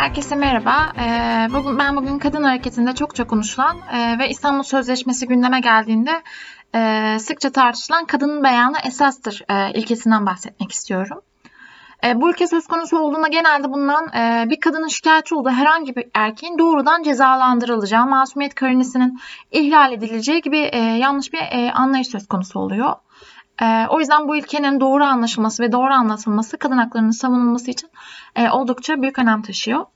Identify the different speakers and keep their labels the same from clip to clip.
Speaker 1: Herkese merhaba. Ee, bugün ben bugün kadın hareketinde çok çok konuşulan e, ve İstanbul Sözleşmesi gündeme geldiğinde e, sıkça tartışılan kadının beyanı esastır e, ilkesinden bahsetmek istiyorum. Bu ülke söz konusu olduğunda genelde bulunan e, bir kadının şikayetçi olduğu herhangi bir erkeğin doğrudan cezalandırılacağı, masumiyet karinesinin ihlal edileceği gibi yanlış bir anlayış söz konusu oluyor. E, o yüzden bu ilkenin doğru anlaşılması ve doğru anlatılması kadın haklarının savunulması için e, oldukça büyük önem taşıyor.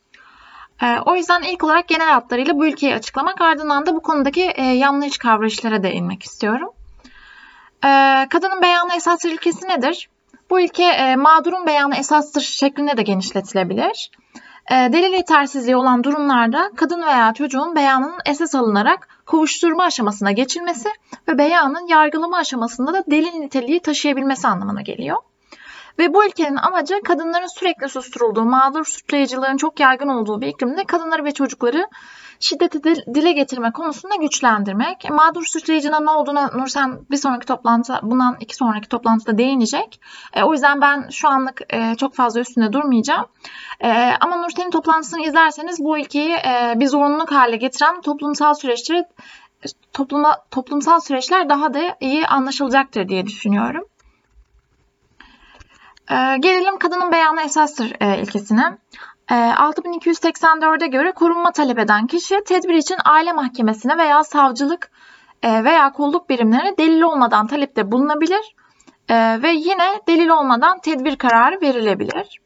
Speaker 1: E, o yüzden ilk olarak genel hatlarıyla bu ülkeyi açıklamak ardından da bu konudaki e, yanlış kavrayışlara değinmek istiyorum. E, kadının beyanı esas ilkesi nedir? Bu ilke e, mağdurun beyanı esastır şeklinde de genişletilebilir. E, delil yetersizliği olan durumlarda kadın veya çocuğun beyanının esas alınarak kovuşturma aşamasına geçilmesi ve beyanın yargılama aşamasında da delil niteliği taşıyabilmesi anlamına geliyor. Ve bu ilkenin amacı kadınların sürekli susturulduğu, mağdur suçlayıcılığın çok yaygın olduğu bir iklimde kadınları ve çocukları şiddeti dile getirme konusunda güçlendirmek. Mağdur suçlayıcının ne olduğuna Nursen bir sonraki toplantı, bundan iki sonraki toplantıda değinecek. E, o yüzden ben şu anlık e, çok fazla üstünde durmayacağım. E, ama Nursen'in toplantısını izlerseniz bu ilkeyi e, bir zorunluluk hale getiren toplumsal süreçleri topluma, toplumsal süreçler daha da iyi anlaşılacaktır diye düşünüyorum. E, gelelim kadının beyanı esastır e, ilkesine. 6284'e göre korunma talep eden kişi tedbir için aile mahkemesine veya savcılık e, veya kolluk birimlerine delil olmadan talepte bulunabilir e, ve yine delil olmadan tedbir kararı verilebilir.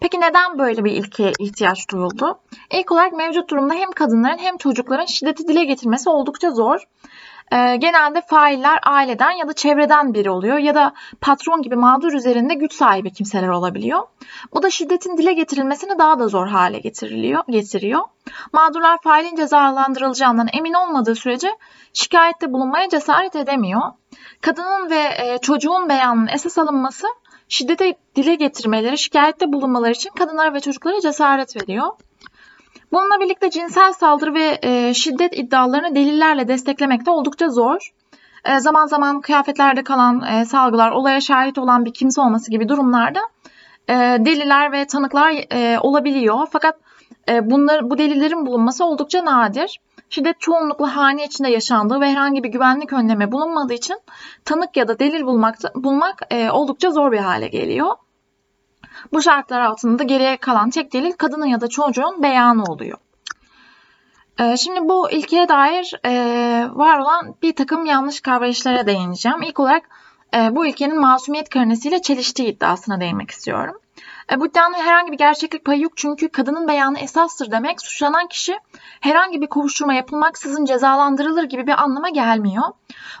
Speaker 1: Peki neden böyle bir ilke ihtiyaç duyuldu? İlk olarak mevcut durumda hem kadınların hem çocukların şiddeti dile getirmesi oldukça zor e, genelde failler aileden ya da çevreden biri oluyor ya da patron gibi mağdur üzerinde güç sahibi kimseler olabiliyor. Bu da şiddetin dile getirilmesini daha da zor hale getiriliyor, getiriyor. Mağdurlar failin cezalandırılacağından emin olmadığı sürece şikayette bulunmaya cesaret edemiyor. Kadının ve e, çocuğun beyanının esas alınması şiddete dile getirmeleri, şikayette bulunmaları için kadınlara ve çocuklara cesaret veriyor. Bununla birlikte cinsel saldırı ve e, şiddet iddialarını delillerle desteklemek de oldukça zor. E, zaman zaman kıyafetlerde kalan e, salgılar, olaya şahit olan bir kimse olması gibi durumlarda e, deliller ve tanıklar e, olabiliyor. Fakat e, bunlar, bu delillerin bulunması oldukça nadir. Şiddet çoğunlukla hane içinde yaşandığı ve herhangi bir güvenlik önlemi bulunmadığı için tanık ya da delil bulmak, bulmak e, oldukça zor bir hale geliyor. Bu şartlar altında geriye kalan tek delil kadının ya da çocuğun beyanı oluyor. Ee, şimdi bu ilkeye dair e, var olan bir takım yanlış kavrayışlara değineceğim. İlk olarak e, bu ilkenin masumiyet karinesiyle çeliştiği iddiasına değinmek istiyorum. E, bu iddianın herhangi bir gerçeklik payı yok çünkü kadının beyanı esastır demek suçlanan kişi herhangi bir kovuşturma yapılmaksızın cezalandırılır gibi bir anlama gelmiyor.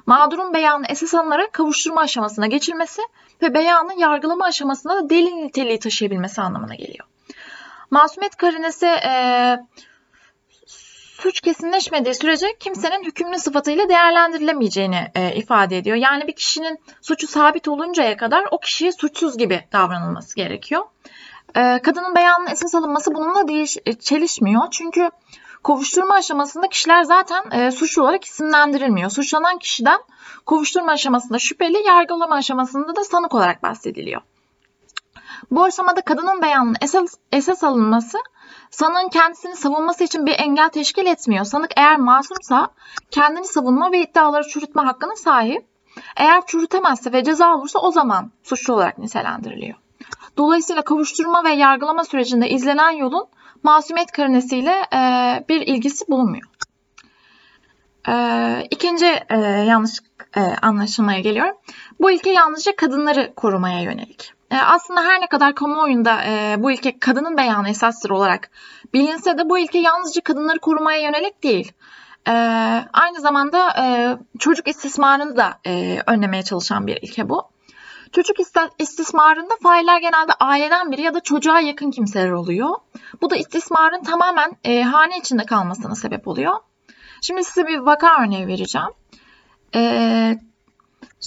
Speaker 1: Mağdurun beyanı esas alınarak kavuşturma aşamasına geçilmesi ve beyanın yargılama aşamasında da delil niteliği taşıyabilmesi anlamına geliyor. Masumiyet karinesi e, suç kesinleşmediği sürece kimsenin hükümlü sıfatıyla değerlendirilemeyeceğini e, ifade ediyor. Yani bir kişinin suçu sabit oluncaya kadar o kişiye suçsuz gibi davranılması gerekiyor. E, kadının beyanının esas alınması bununla değiş, e, çelişmiyor. Çünkü kovuşturma aşamasında kişiler zaten e, suçlu olarak isimlendirilmiyor. Suçlanan kişiden kovuşturma aşamasında şüpheli, yargılama aşamasında da sanık olarak bahsediliyor. Bu aşamada kadının beyanının esas, esas alınması sanığın kendisini savunması için bir engel teşkil etmiyor. Sanık eğer masumsa kendini savunma ve iddiaları çürütme hakkına sahip. Eğer çürütemezse ve ceza olursa o zaman suçlu olarak nitelendiriliyor. Dolayısıyla kavuşturma ve yargılama sürecinde izlenen yolun masumiyet karinesiyle e, bir ilgisi bulunmuyor. E, ikinci e, yanlış e, anlaşılmaya geliyorum. Bu ilke yalnızca kadınları korumaya yönelik. E, aslında her ne kadar kamuoyunda e, bu ilke kadının beyanı esastır olarak bilinse de bu ilke yalnızca kadınları korumaya yönelik değil. E, aynı zamanda çocuk istismarını da önlemeye çalışan bir ilke bu. Çocuk istismarında failler genelde aileden biri ya da çocuğa yakın kimseler oluyor. Bu da istismarın tamamen hane içinde kalmasına sebep oluyor. Şimdi size bir vaka örneği vereceğim. E,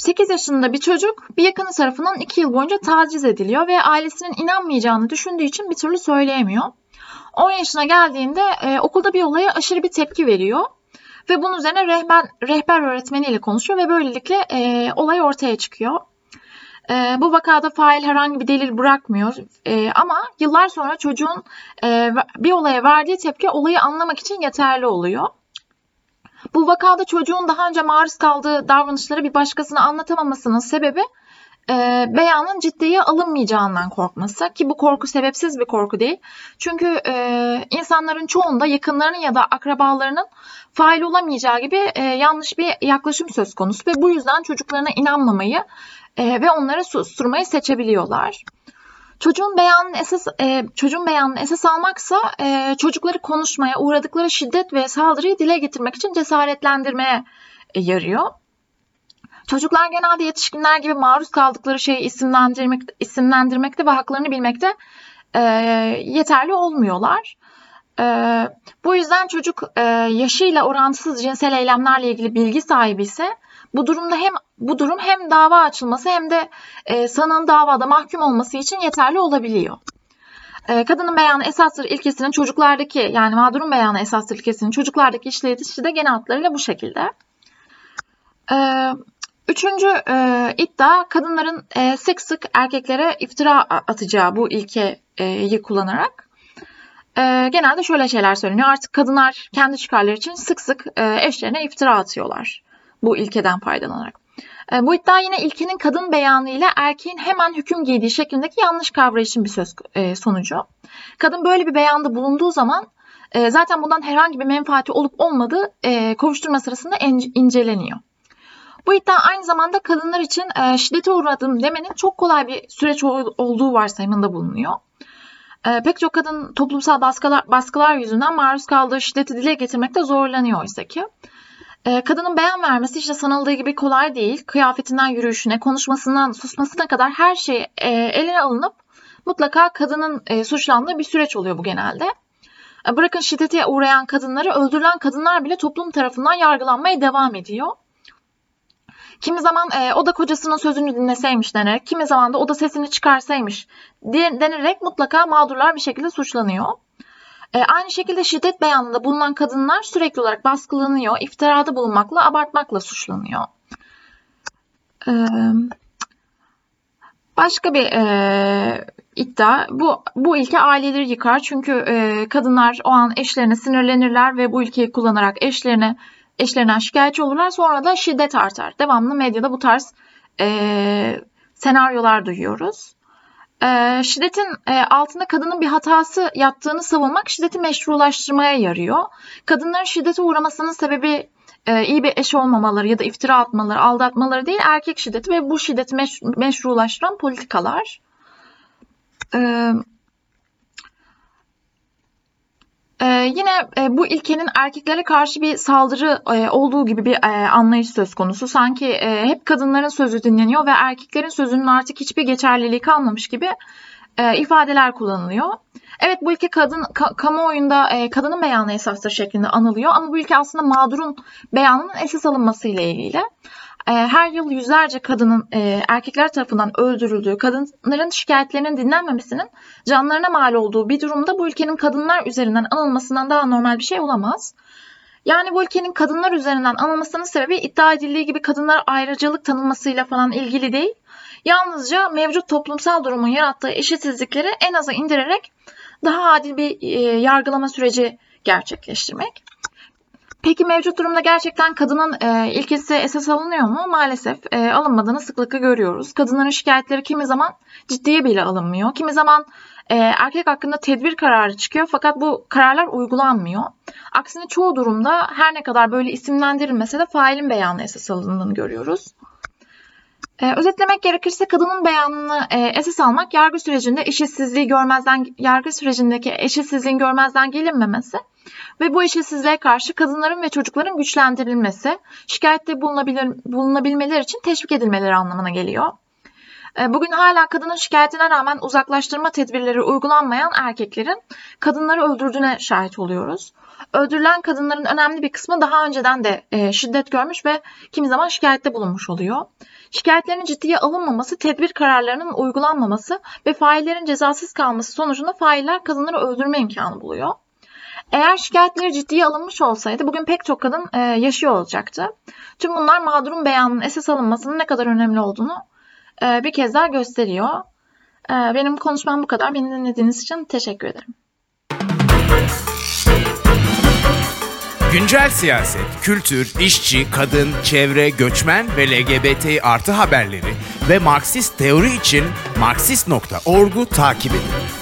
Speaker 1: 8 yaşında bir çocuk bir yakını tarafından 2 yıl boyunca taciz ediliyor ve ailesinin inanmayacağını düşündüğü için bir türlü söyleyemiyor. 10 yaşına geldiğinde e, okulda bir olaya aşırı bir tepki veriyor. Ve bunun üzerine rehber, rehber öğretmeniyle konuşuyor ve böylelikle e, olay ortaya çıkıyor. E, bu vakada fail herhangi bir delil bırakmıyor e, ama yıllar sonra çocuğun e, bir olaya verdiği tepki olayı anlamak için yeterli oluyor. Bu vakada çocuğun daha önce maruz kaldığı davranışları bir başkasına anlatamamasının sebebi e, beyanın ciddiye alınmayacağından korkması ki bu korku sebepsiz bir korku değil. Çünkü e, insanların çoğunda yakınlarının ya da akrabalarının fail olamayacağı gibi e, yanlış bir yaklaşım söz konusu ve bu yüzden çocuklarına inanmamayı e, ve onları susturmayı seçebiliyorlar. Çocuğun beyanını esas e, çocuğun beyanını esas almaksa e, çocukları konuşmaya, uğradıkları şiddet ve saldırıyı dile getirmek için cesaretlendirmeye yarıyor. Çocuklar genelde yetişkinler gibi maruz kaldıkları şeyi isimlendirmek, isimlendirmekte ve haklarını bilmekte e, yeterli olmuyorlar. E, bu yüzden çocuk e, yaşıyla orantısız cinsel eylemlerle ilgili bilgi sahibi ise bu durumda hem bu durum hem dava açılması hem de e, sanığın davada mahkum olması için yeterli olabiliyor. E, kadının beyanı esastır ilkesinin çocuklardaki yani mağdurun beyanı esastır ilkesinin çocuklardaki işleyişi de genel hatlarıyla bu şekilde. E, üçüncü e, iddia kadınların e, sık sık erkeklere iftira atacağı bu ilkeyi kullanarak. E, genelde şöyle şeyler söyleniyor. Artık kadınlar kendi çıkarları için sık sık e, eşlerine iftira atıyorlar bu ilkeden faydalanarak. E, bu iddia yine ilkenin kadın beyanı ile erkeğin hemen hüküm giydiği şeklindeki yanlış kavrayışın bir söz e, sonucu. Kadın böyle bir beyanda bulunduğu zaman e, zaten bundan herhangi bir menfaati olup olmadığı kovuşturma sırasında inceleniyor. Bu iddia aynı zamanda kadınlar için şiddete uğradım demenin çok kolay bir süreç olduğu varsayımında bulunuyor. Pek çok kadın toplumsal baskılar, baskılar yüzünden maruz kaldığı şiddeti dile getirmekte zorlanıyor oysa ki. Ee, kadının beyan vermesi işte sanıldığı gibi kolay değil. Kıyafetinden yürüyüşüne, konuşmasından susmasına kadar her şey e, eline alınıp mutlaka kadının e, suçlandığı bir süreç oluyor bu genelde. E, bırakın şiddete uğrayan kadınları, öldürülen kadınlar bile toplum tarafından yargılanmaya devam ediyor. Kimi zaman e, o da kocasının sözünü dinleseymiş denerek, kimi zaman da o da sesini çıkarsaymış denerek mutlaka mağdurlar bir şekilde suçlanıyor. E, aynı şekilde şiddet beyanında bulunan kadınlar sürekli olarak baskılanıyor, iftirada bulunmakla, abartmakla suçlanıyor. E, başka bir e, iddia bu bu ilke aileleri yıkar çünkü e, kadınlar o an eşlerine sinirlenirler ve bu ilkeyi kullanarak eşlerine eşlerinden şikayetçi olurlar sonra da şiddet artar. Devamlı medyada bu tarz e, senaryolar duyuyoruz. E, şiddetin e, altında kadının bir hatası yattığını savunmak şiddeti meşrulaştırmaya yarıyor. Kadınların şiddete uğramasının sebebi e, iyi bir eş olmamaları ya da iftira atmaları, aldatmaları değil erkek şiddeti ve bu şiddeti meş, meşrulaştıran politikalar. Evet. Yine e, bu ilkenin erkeklere karşı bir saldırı e, olduğu gibi bir e, anlayış söz konusu. Sanki e, hep kadınların sözü dinleniyor ve erkeklerin sözünün artık hiçbir geçerliliği kalmamış gibi e, ifadeler kullanılıyor. Evet bu ilke kadın ka, kamuoyunda e, kadının beyanı esastır şeklinde anılıyor ama bu ilke aslında mağdurun beyanının esas alınması ile ilgili. Ee, her yıl yüzlerce kadının e, erkekler tarafından öldürüldüğü, kadınların şikayetlerinin dinlenmemesinin canlarına mal olduğu bir durumda bu ülkenin kadınlar üzerinden anılmasından daha normal bir şey olamaz. Yani bu ülkenin kadınlar üzerinden anılmasının sebebi iddia edildiği gibi kadınlar ayrıcalık tanınmasıyla falan ilgili değil. Yalnızca mevcut toplumsal durumun yarattığı eşitsizlikleri en aza indirerek daha adil bir e, yargılama süreci gerçekleştirmek. Peki mevcut durumda gerçekten kadının e, ilkesi esas alınıyor mu? Maalesef e, alınmadığını sıklıkla görüyoruz. Kadınların şikayetleri kimi zaman ciddiye bile alınmıyor. Kimi zaman e, erkek hakkında tedbir kararı çıkıyor fakat bu kararlar uygulanmıyor. Aksine çoğu durumda her ne kadar böyle isimlendirilmese de failin beyanı esas alındığını görüyoruz. Ee, özetlemek gerekirse kadının beyanını e, esas almak yargı sürecinde eşitsizliği görmezden yargı sürecindeki eşitsizliğin görmezden gelinmemesi ve bu eşitsizliğe karşı kadınların ve çocukların güçlendirilmesi, şikayette bulunabilir, bulunabilmeleri için teşvik edilmeleri anlamına geliyor. E, bugün hala kadının şikayetine rağmen uzaklaştırma tedbirleri uygulanmayan erkeklerin kadınları öldürdüğüne şahit oluyoruz. Öldürülen kadınların önemli bir kısmı daha önceden de e, şiddet görmüş ve kimi zaman şikayette bulunmuş oluyor. Şikayetlerin ciddiye alınmaması, tedbir kararlarının uygulanmaması ve faillerin cezasız kalması sonucunda failler kadınları öldürme imkanı buluyor. Eğer şikayetleri ciddiye alınmış olsaydı bugün pek çok kadın e, yaşıyor olacaktı. Tüm bunlar mağdurun beyanının esas alınmasının ne kadar önemli olduğunu e, bir kez daha gösteriyor. E, benim konuşmam bu kadar. Beni dinlediğiniz için teşekkür ederim.
Speaker 2: Güncel siyaset, kültür, işçi, kadın, çevre, göçmen ve LGBT artı haberleri ve Marksist teori için Marksist.org'u takip edin.